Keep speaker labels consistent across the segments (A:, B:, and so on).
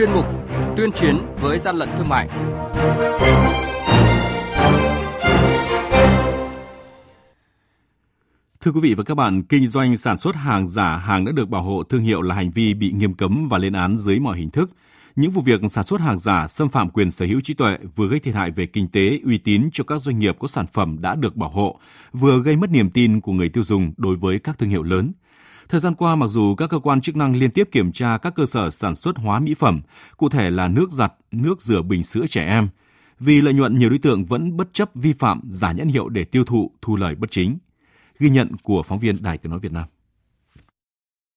A: chuyên mục Tuyên chiến với gian lận thương mại.
B: Thưa quý vị và các bạn, kinh doanh sản xuất hàng giả, hàng đã được bảo hộ thương hiệu là hành vi bị nghiêm cấm và lên án dưới mọi hình thức. Những vụ việc sản xuất hàng giả xâm phạm quyền sở hữu trí tuệ vừa gây thiệt hại về kinh tế, uy tín cho các doanh nghiệp có sản phẩm đã được bảo hộ, vừa gây mất niềm tin của người tiêu dùng đối với các thương hiệu lớn. Thời gian qua, mặc dù các cơ quan chức năng liên tiếp kiểm tra các cơ sở sản xuất hóa mỹ phẩm, cụ thể là nước giặt, nước rửa bình sữa trẻ em, vì lợi nhuận nhiều đối tượng vẫn bất chấp vi phạm giả nhãn hiệu để tiêu thụ, thu lời bất chính. Ghi nhận của phóng viên Đài Tiếng Nói Việt Nam.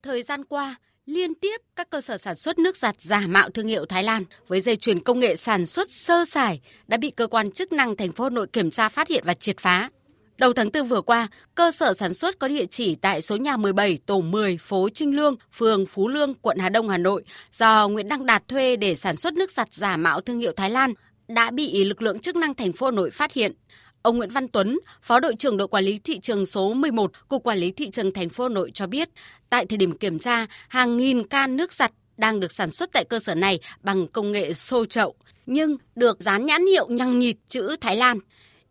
C: Thời gian qua, liên tiếp các cơ sở sản xuất nước giặt giả mạo thương hiệu Thái Lan với dây chuyền công nghệ sản xuất sơ sài đã bị cơ quan chức năng thành phố Hà Nội kiểm tra phát hiện và triệt phá. Đầu tháng 4 vừa qua, cơ sở sản xuất có địa chỉ tại số nhà 17 tổ 10 phố Trinh Lương, phường Phú Lương, quận Hà Đông, Hà Nội do Nguyễn Đăng Đạt thuê để sản xuất nước giặt giả mạo thương hiệu Thái Lan đã bị lực lượng chức năng thành phố Hà Nội phát hiện. Ông Nguyễn Văn Tuấn, Phó đội trưởng đội quản lý thị trường số 11, Cục Quản lý thị trường thành phố Hà Nội cho biết, tại thời điểm kiểm tra, hàng nghìn can nước giặt đang được sản xuất tại cơ sở này bằng công nghệ xô chậu, nhưng được dán nhãn hiệu nhăng nhịt chữ Thái Lan.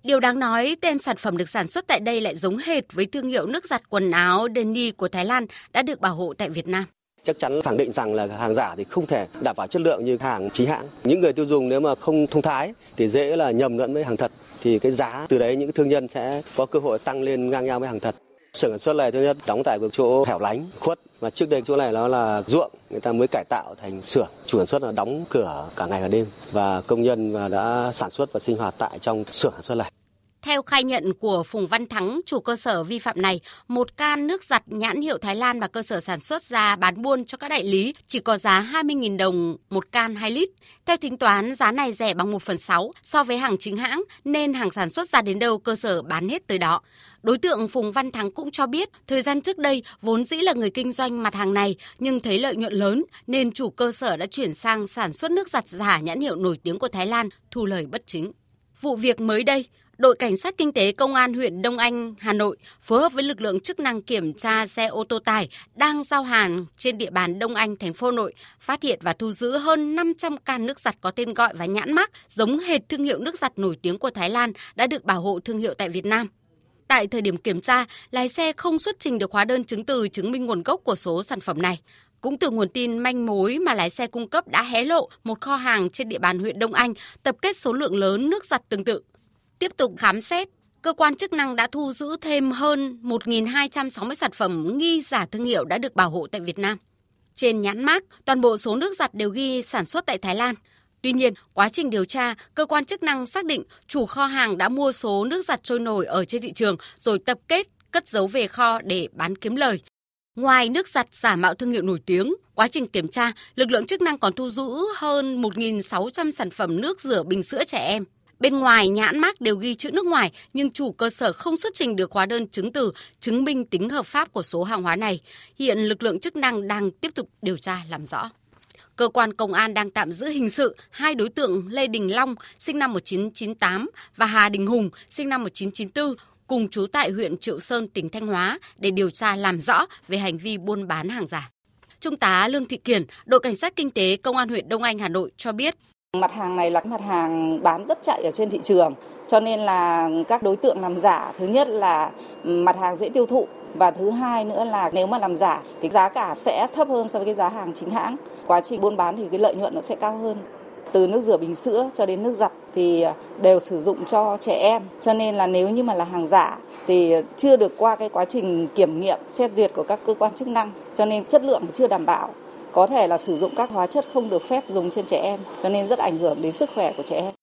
C: Điều đáng nói, tên sản phẩm được sản xuất tại đây lại giống hệt với thương hiệu nước giặt quần áo Denny của Thái Lan đã được bảo hộ tại Việt Nam.
D: Chắc chắn khẳng định rằng là hàng giả thì không thể đảm bảo chất lượng như hàng chính hãng. Những người tiêu dùng nếu mà không thông thái thì dễ là nhầm lẫn với hàng thật. Thì cái giá từ đấy những thương nhân sẽ có cơ hội tăng lên ngang nhau với hàng thật. Sở sản xuất này thứ nhất đóng tại một chỗ hẻo lánh, khuất. Và trước đây chỗ này nó là ruộng người ta mới cải tạo thành xưởng. Chủ sản xuất là đóng cửa cả ngày cả đêm. Và công nhân và đã sản xuất và sinh hoạt tại trong xưởng sản xuất này
C: theo khai nhận của Phùng Văn Thắng, chủ cơ sở vi phạm này, một can nước giặt nhãn hiệu Thái Lan mà cơ sở sản xuất ra bán buôn cho các đại lý chỉ có giá 20.000 đồng một can 2 lít. Theo tính toán, giá này rẻ bằng 1 phần 6 so với hàng chính hãng, nên hàng sản xuất ra đến đâu cơ sở bán hết tới đó. Đối tượng Phùng Văn Thắng cũng cho biết, thời gian trước đây vốn dĩ là người kinh doanh mặt hàng này nhưng thấy lợi nhuận lớn nên chủ cơ sở đã chuyển sang sản xuất nước giặt giả nhãn hiệu nổi tiếng của Thái Lan, thu lời bất chính. Vụ việc mới đây, đội cảnh sát kinh tế công an huyện Đông Anh, Hà Nội phối hợp với lực lượng chức năng kiểm tra xe ô tô tải đang giao hàng trên địa bàn Đông Anh, thành phố Nội, phát hiện và thu giữ hơn 500 can nước giặt có tên gọi và nhãn mác giống hệt thương hiệu nước giặt nổi tiếng của Thái Lan đã được bảo hộ thương hiệu tại Việt Nam. Tại thời điểm kiểm tra, lái xe không xuất trình được hóa đơn chứng từ chứng minh nguồn gốc của số sản phẩm này. Cũng từ nguồn tin manh mối mà lái xe cung cấp đã hé lộ một kho hàng trên địa bàn huyện Đông Anh tập kết số lượng lớn nước giặt tương tự. Tiếp tục khám xét, cơ quan chức năng đã thu giữ thêm hơn 1.260 sản phẩm nghi giả thương hiệu đã được bảo hộ tại Việt Nam. Trên nhãn mác, toàn bộ số nước giặt đều ghi sản xuất tại Thái Lan. Tuy nhiên, quá trình điều tra, cơ quan chức năng xác định chủ kho hàng đã mua số nước giặt trôi nổi ở trên thị trường rồi tập kết, cất giấu về kho để bán kiếm lời. Ngoài nước giặt giả mạo thương hiệu nổi tiếng, quá trình kiểm tra, lực lượng chức năng còn thu giữ hơn 1.600 sản phẩm nước rửa bình sữa trẻ em. Bên ngoài nhãn mác đều ghi chữ nước ngoài nhưng chủ cơ sở không xuất trình được hóa đơn chứng từ chứng minh tính hợp pháp của số hàng hóa này. Hiện lực lượng chức năng đang tiếp tục điều tra làm rõ. Cơ quan công an đang tạm giữ hình sự hai đối tượng Lê Đình Long, sinh năm 1998 và Hà Đình Hùng, sinh năm 1994, cùng trú tại huyện Triệu Sơn, tỉnh Thanh Hóa để điều tra làm rõ về hành vi buôn bán hàng giả. Trung tá Lương Thị Kiển, đội cảnh sát kinh tế công an huyện Đông Anh Hà Nội cho biết
E: Mặt hàng này là mặt hàng bán rất chạy ở trên thị trường, cho nên là các đối tượng làm giả thứ nhất là mặt hàng dễ tiêu thụ và thứ hai nữa là nếu mà làm giả thì giá cả sẽ thấp hơn so với cái giá hàng chính hãng. Quá trình buôn bán thì cái lợi nhuận nó sẽ cao hơn. Từ nước rửa bình sữa cho đến nước giặt thì đều sử dụng cho trẻ em. Cho nên là nếu như mà là hàng giả thì chưa được qua cái quá trình kiểm nghiệm xét duyệt của các cơ quan chức năng cho nên chất lượng chưa đảm bảo có thể là sử dụng các hóa chất không được phép dùng trên trẻ em, cho nên rất ảnh hưởng đến sức khỏe của trẻ em.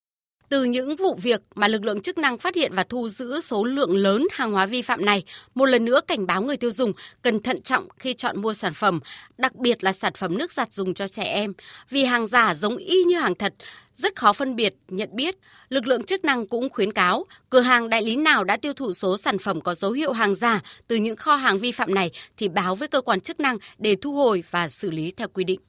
C: Từ những vụ việc mà lực lượng chức năng phát hiện và thu giữ số lượng lớn hàng hóa vi phạm này, một lần nữa cảnh báo người tiêu dùng cần thận trọng khi chọn mua sản phẩm, đặc biệt là sản phẩm nước giặt dùng cho trẻ em, vì hàng giả giống y như hàng thật, rất khó phân biệt, nhận biết. Lực lượng chức năng cũng khuyến cáo, cửa hàng đại lý nào đã tiêu thụ số sản phẩm có dấu hiệu hàng giả từ những kho hàng vi phạm này thì báo với cơ quan chức năng để thu hồi và xử lý theo quy định.